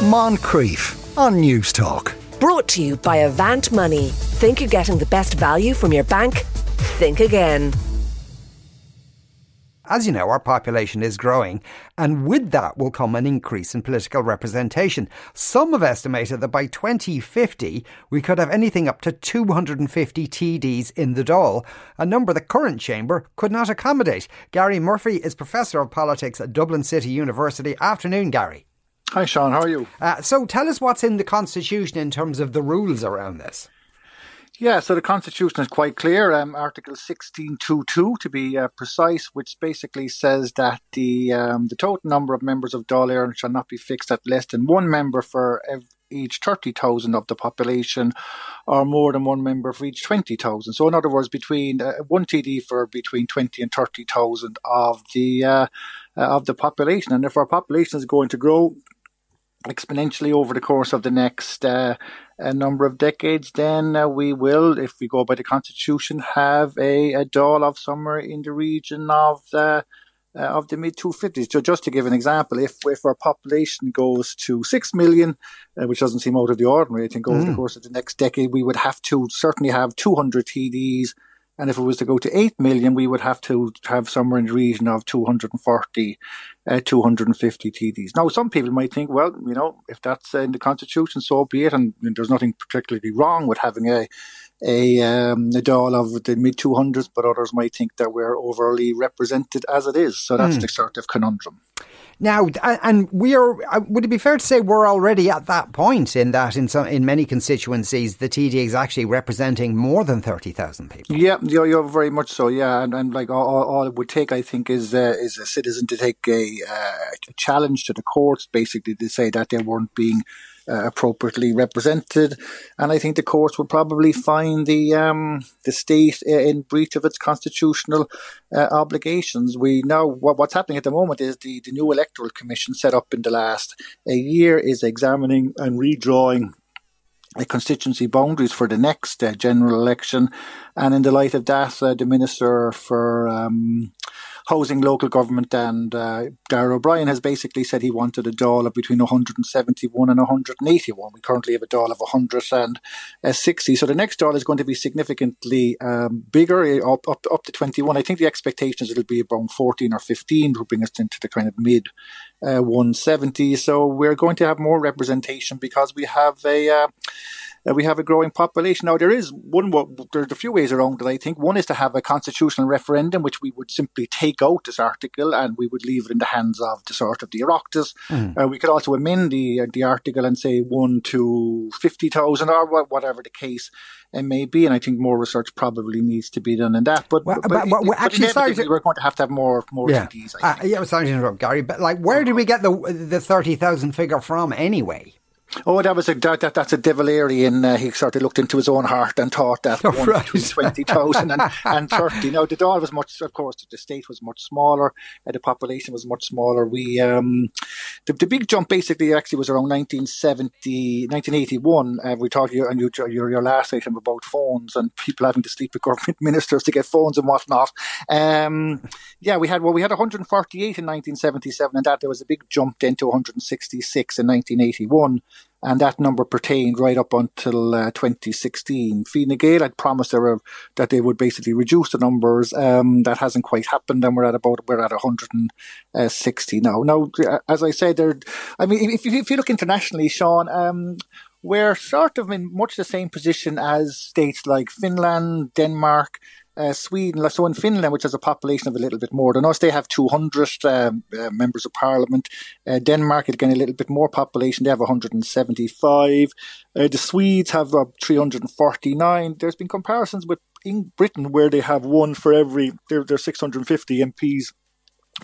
Moncrieff on Newstalk. Brought to you by Avant Money. Think you're getting the best value from your bank? Think again. As you know, our population is growing, and with that will come an increase in political representation. Some have estimated that by 2050, we could have anything up to 250 TDs in the Dáil, a number the current chamber could not accommodate. Gary Murphy is Professor of Politics at Dublin City University. Afternoon, Gary. Hi, Sean. How are you? Uh, so tell us what's in the Constitution in terms of the rules around this. Yeah, so the Constitution is quite clear. Um, Article 1622, to be uh, precise, which basically says that the um, the total number of members of Dáil Éireann shall not be fixed at less than one member for every, each 30,000 of the population or more than one member for each 20,000. So in other words, between uh, one TD for between 20 and 30,000 of the uh, uh, of the population. And if our population is going to grow exponentially over the course of the next uh, a number of decades, then uh, we will, if we go by the constitution, have a, a of somewhere in the region of the uh, of the mid 250s. So, just to give an example, if if our population goes to six million, uh, which doesn't seem out of the ordinary, I think over mm. the course of the next decade, we would have to certainly have 200 TDs and if it was to go to 8 million, we would have to have somewhere in the region of 240, uh, 250 TDs. Now, some people might think, well, you know, if that's in the Constitution, so be it. And, and there's nothing particularly wrong with having a, a, um, a Dáil of the mid 200s, but others might think that we're overly represented as it is. So that's mm. the sort of conundrum. Now, and we are. Uh, would it be fair to say we're already at that point in that in some in many constituencies the TD is actually representing more than thirty thousand people? Yeah, you're, you're, very much so. Yeah, and, and like all, all, it would take, I think, is uh, is a citizen to take a, uh, a challenge to the courts, basically to say that they weren't being uh, appropriately represented. And I think the courts will probably find the um, the state in breach of its constitutional uh, obligations. We know what, what's happening at the moment is the, the new electoral commission set up in the last a year is examining and redrawing uh, constituency boundaries for the next uh, general election. And in the light of that, uh, the Minister for um, housing local government. And uh, Darragh O'Brien has basically said he wanted a Dáil of between 171 and 181. We currently have a Dáil of 160. So the next Dáil is going to be significantly um, bigger, eh, up, up, up to 21. I think the expectation is it'll be around 14 or 15, will bring us into the kind of mid uh, 170. So we're going to have more representation because we have a. Uh, uh, we have a growing population. Now, there is one, there's a few ways around it, I think. One is to have a constitutional referendum, which we would simply take out this article and we would leave it in the hands of the sort of the Oireachtas. Mm. Uh, we could also amend the, uh, the article and say 1 to 50,000 or whatever the case it may be. And I think more research probably needs to be done in that. But, well, but, but, but, but actually, sorry, to, we're going to have to have more, more yeah. TDs. Uh, yeah, sorry to interrupt, Gary, but like, where did we get the, the 30,000 figure from anyway? Oh, that was a that, that that's a De Valera. Uh, he sort of looked into his own heart and thought that oh, one right. twenty thousand and, and thirty. Now the Dáil was much, of course, the state was much smaller, uh, the population was much smaller. We um, the, the big jump basically actually was around 1970, 1981. Uh, we talked you and you, your your last item about phones and people having to sleep with government ministers to get phones and whatnot. Um, yeah, we had well, we had 148 in 1977, and that there was a big jump then to 166 in 1981 and that number pertained right up until uh, 2016. Fine Gael had promised that they would basically reduce the numbers. Um, that hasn't quite happened, and we're at about we're at 160 now. Now, as I said, there. I mean, if, if you look internationally, Sean. Um, we're sort of in much the same position as states like Finland, Denmark, uh, Sweden, so in Finland, which has a population of a little bit more than us, they have 200 um, uh, members of parliament. Uh, Denmark, again, a little bit more population, they have 175. Uh, the Swedes have 349. There's been comparisons with in Britain where they have one for every, they're 650 MPs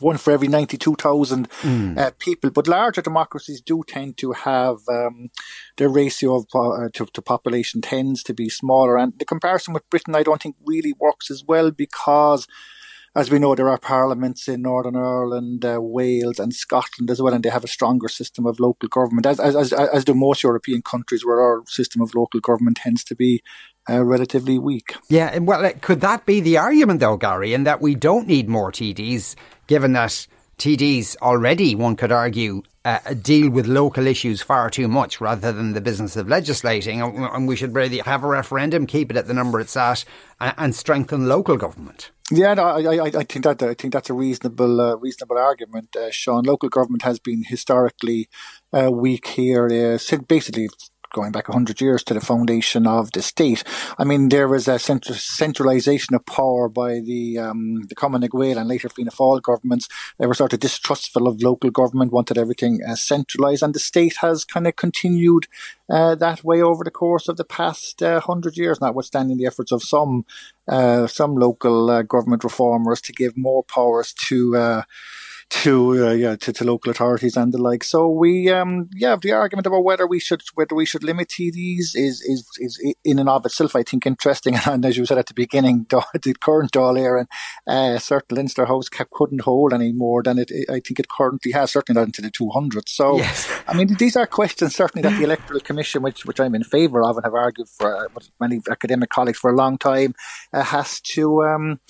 one for every 92,000 mm. uh, people. But larger democracies do tend to have um, their ratio of uh, to, to, population tends to be smaller. And the comparison with Britain, I don't think really works as well because. As we know, there are parliaments in Northern Ireland, uh, Wales, and Scotland as well, and they have a stronger system of local government, as, as, as do most European countries, where our system of local government tends to be uh, relatively weak. Yeah, and well, could that be the argument, though, Gary, in that we don't need more TDs given that TDs already, one could argue, uh, deal with local issues far too much rather than the business of legislating. And we should really have a referendum, keep it at the number it's at, and strengthen local government. Yeah, no, I, I, I think that I think that's a reasonable, uh, reasonable argument, uh, Sean. Local government has been historically uh, weak here. Uh, basically, going back 100 years to the foundation of the state. I mean, there was a centralisation of power by the um, the na Gael and later Fianna Fáil governments. They were sort of distrustful of local government, wanted everything uh, centralised, and the state has kind of continued uh, that way over the course of the past uh, hundred years, notwithstanding the efforts of some uh, some local uh, government reformers to give more powers to uh, to uh, yeah to, to, local authorities and the like. So we um yeah the argument about whether we should whether we should limit TDs is is is in and of itself I think interesting. And as you said at the beginning, the current Dáil Éireann uh, certain Leinster House couldn't hold any more than it I think it currently has certainly not into the two hundred. So yes. I mean these are questions certainly that the electoral commission, which which I'm in favour of and have argued for uh, many academic colleagues for a long time, uh, has to um,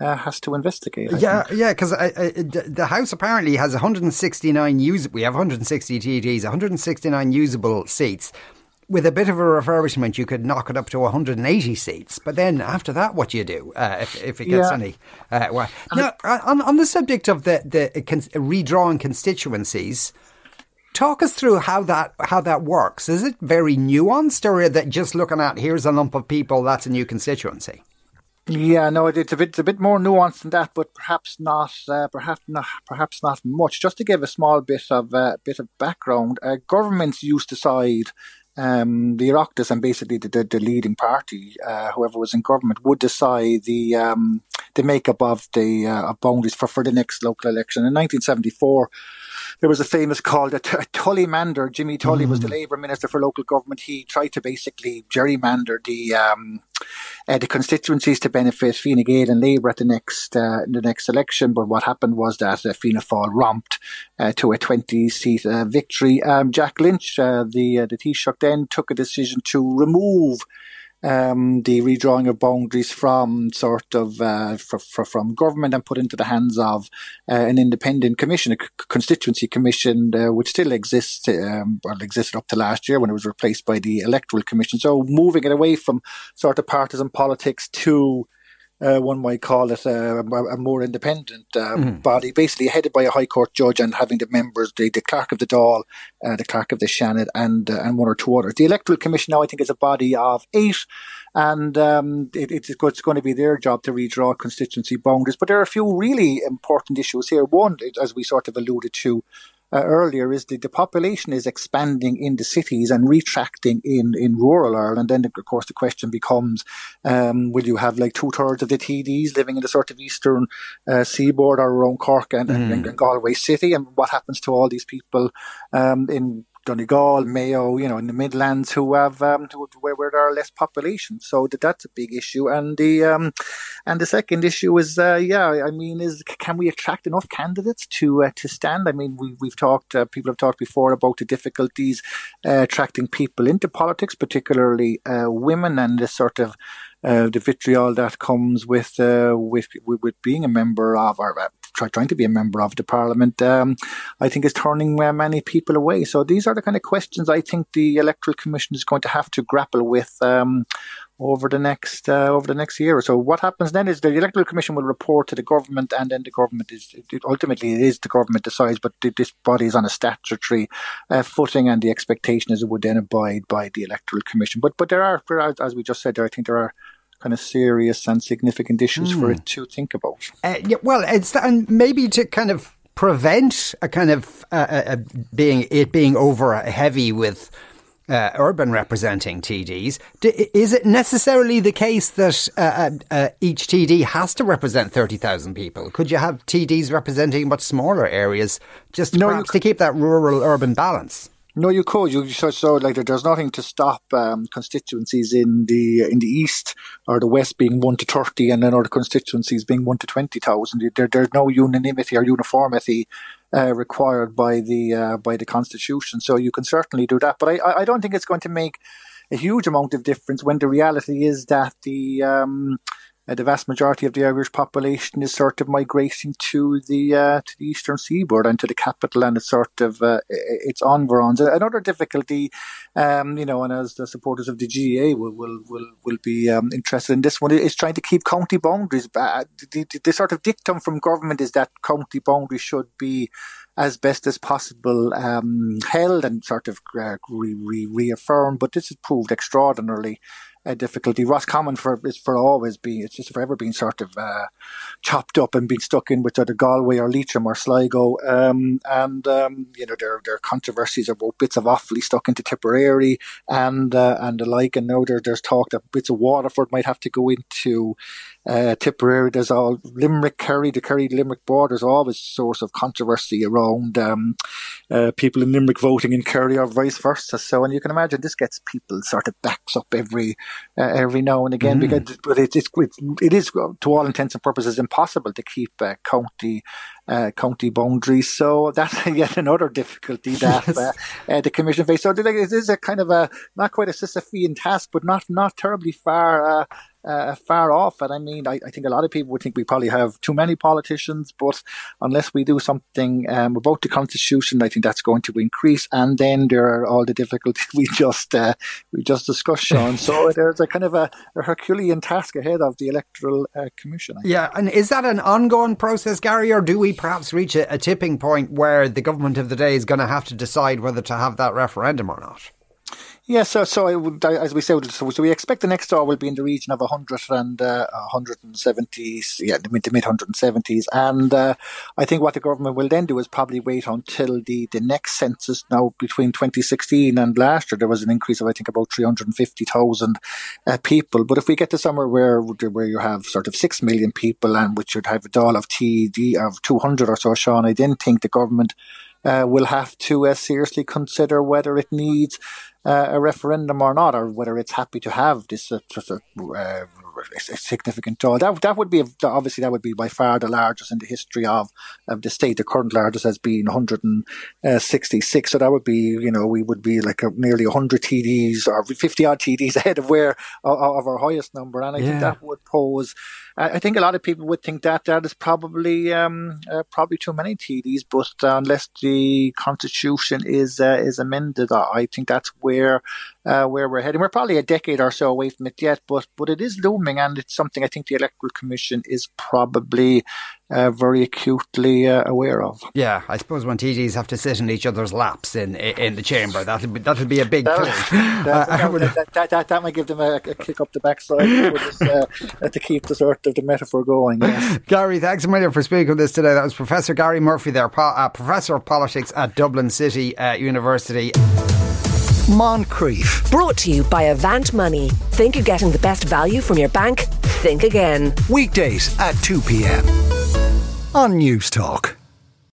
uh, has to investigate. I yeah, think. yeah, because the House apparently has 169 use. We have 160 TDs, 169 usable seats. With a bit of a refurbishment, you could knock it up to 180 seats. But then after that, what do you do uh, if, if it gets yeah. any? Uh, well, now, on, on the subject of the the con- redrawing constituencies, talk us through how that how that works. Is it very nuanced, or that just looking at here's a lump of people, that's a new constituency? Yeah, no, it's a bit, it's a bit more nuanced than that, but perhaps not, uh, perhaps not, perhaps not much. Just to give a small bit of uh, bit of background, uh, governments used to side um, the Oireachtas and basically the, the, the leading party, uh, whoever was in government, would decide the um, the makeup of the uh, boundaries for, for the next local election. In 1974, there was a famous call that Tullymander, Jimmy Tully mm. was the mm. Labour Minister for Local Government. He tried to basically gerrymander the um, uh, the constituencies to benefit Fine Gael and Labour at the next uh, the next election. But what happened was that uh, Fianna Fáil romped uh, to a 20 seat uh, victory. Um, Jack Lynch, uh, the uh, the Taoiseach, then took a decision to remove um, the redrawing of boundaries from sort of uh, for, for, from government and put into the hands of uh, an independent commission, a constituency commission, uh, which still exists, um, well, existed up to last year when it was replaced by the electoral commission. So moving it away from sort of partisan politics to uh, one might call it a, a more independent uh, mm. body, basically headed by a High Court judge and having the members, the, the clerk of the Dáil, uh, the clerk of the Seanad, and uh, and one or two others. The Electoral Commission now, I think, is a body of eight, and um, it, it's, going to be their job to redraw constituency boundaries. But there are a few really important issues here. One, as we sort of alluded to, uh, earlier is that the population is expanding in the cities and retracting in, in rural Ireland. Then, of course, the question becomes um, will you have like two thirds of the TDs living in the sort of eastern uh, seaboard or around Cork and, mm. and, and, Galway City? And what happens to all these people um, in Donegal, Mayo, you know, in the Midlands, who have um, where, where there are less population. So that, that's a big issue. And the um, and the second issue is, uh, yeah, I mean, is can we attract enough candidates to uh, to stand? I mean, we we've talked, uh, people have talked before about the difficulties uh, attracting people into politics, particularly uh, women, and this sort of uh, the vitriol that comes with, with, with being a member of our trying to be a member of the parliament, um, I think is turning uh, many people away. So these are the kind of questions I think the electoral commission is going to have to grapple with. Um, over the next uh, over the next year or so. What happens then is the electoral commission will report to the government, and then the government is ultimately it is the government decides, but this body is on a statutory uh, footing, and the expectation is it would then abide by the electoral commission. But but there are, as we just said, there I think there are kind of serious and significant issues mm. for hmm. it to think about. Uh, yeah, well, it's and maybe to kind of prevent a kind of uh, uh, uh being it being over heavy with. Uh, urban representing TDs. D- is it necessarily the case that uh, uh, each TD has to represent 30,000 people? Could you have TDs representing much smaller areas just no, perhaps to keep that rural urban balance? No, you could. You so, so like there's nothing to stop um, constituencies in the in the east or the west being one to thirty, and then other constituencies being one to twenty thousand. There, there's no unanimity or uniformity uh, required by the uh, by the constitution. So you can certainly do that, but I I don't think it's going to make a huge amount of difference when the reality is that the um, uh, the vast majority of the Irish population is sort of migrating to the uh, to the eastern seaboard and to the capital, and it's sort of uh, it's environs. Another difficulty, um, you know, and as the supporters of the GAA will will will, will be um, interested in this one is trying to keep county boundaries. The, the, the, sort of dictum from government is that county boundaries should be as best as possible um, held and sort of uh, re- re- reaffirmed, but this has proved extraordinarily uh, difficulty. Roscommon for is for always being it's just forever been sort of uh, chopped up and been stuck in with either Galway or Leitrim or Sligo. Um, and um, you know there there are controversies about bits of Offaly stuck into Tipperary and uh, and the like. And now there, there's talk that bits of Waterford might have to go into uh, Tipperary. There's all Limerick, Kerry, the Kerry Limerick border is always a source of controversy around um, uh, people in Limerick voting in Kerry or vice versa. So, and you can imagine this gets people sort of backs up every uh, every now and again mm. because, but it, it's it is to all intents and purposes impossible to keep uh, county uh, county boundaries. So that's yet another difficulty that yes. uh, uh, the commission faces. So it is a kind of a not quite a Sisyphean task, but not not terribly far uh, far off it. I mean, I, I, think a lot of people would think we probably have too many politicians, but unless we do something um, about the constitution, I think that's going to increase. And then there are all the difficulties we just uh, we just discussed, Sean. so there's a kind of a, a, Herculean task ahead of the electoral uh, commission. Yeah, and is that an ongoing process, Gary, or do we perhaps reach a, a tipping point where the government of the day is going to have to decide whether to have that referendum or not? Yeah, so so would, as we said, so, we expect the next Dáil will be in the region of 100 and uh, 170s, yeah, the mid, the mid 170s, and uh, I think what the government will then do is probably wait until the, the next census. Now, between 2016 and last year, there was an increase of I think about 350,000 uh, people. But if we get to somewhere where where you have sort of six million people and which would have a Dáil of TD of 200 or so, Sean, I then think the government. Uh, will have to uh, seriously consider whether it needs uh, a referendum or not, or whether it's happy to have this uh, uh, significant toll. That that would be obviously that would be by far the largest in the history of of the state. The current largest has been 166. So that would be you know we would be like a, nearly 100 TDs or 50 odd TDs ahead of where of our highest number, and I yeah. think that would pose. I think a lot of people would think that that is probably um, uh, probably too many TDs, but uh, unless the constitution is uh, is amended, I think that's where uh, where we're heading. We're probably a decade or so away from it yet, but but it is looming, and it's something I think the Electoral Commission is probably uh, very acutely uh, aware of. Yeah, I suppose when TDs have to sit in each other's laps in in the chamber, that'll be that'll be a big that, that, that, that, that, might give them a, a kick up the backside just, uh, to keep the sort of the metaphor going. Yes. Gary, thanks a million for speaking with us today. That was Professor Gary Murphy, there, po- professor of politics at Dublin City uh, University. Moncrieff. Brought to you by Avant Money. Think you're getting the best value from your bank? Think again. Weekdays at 2 p.m. on Newstalk.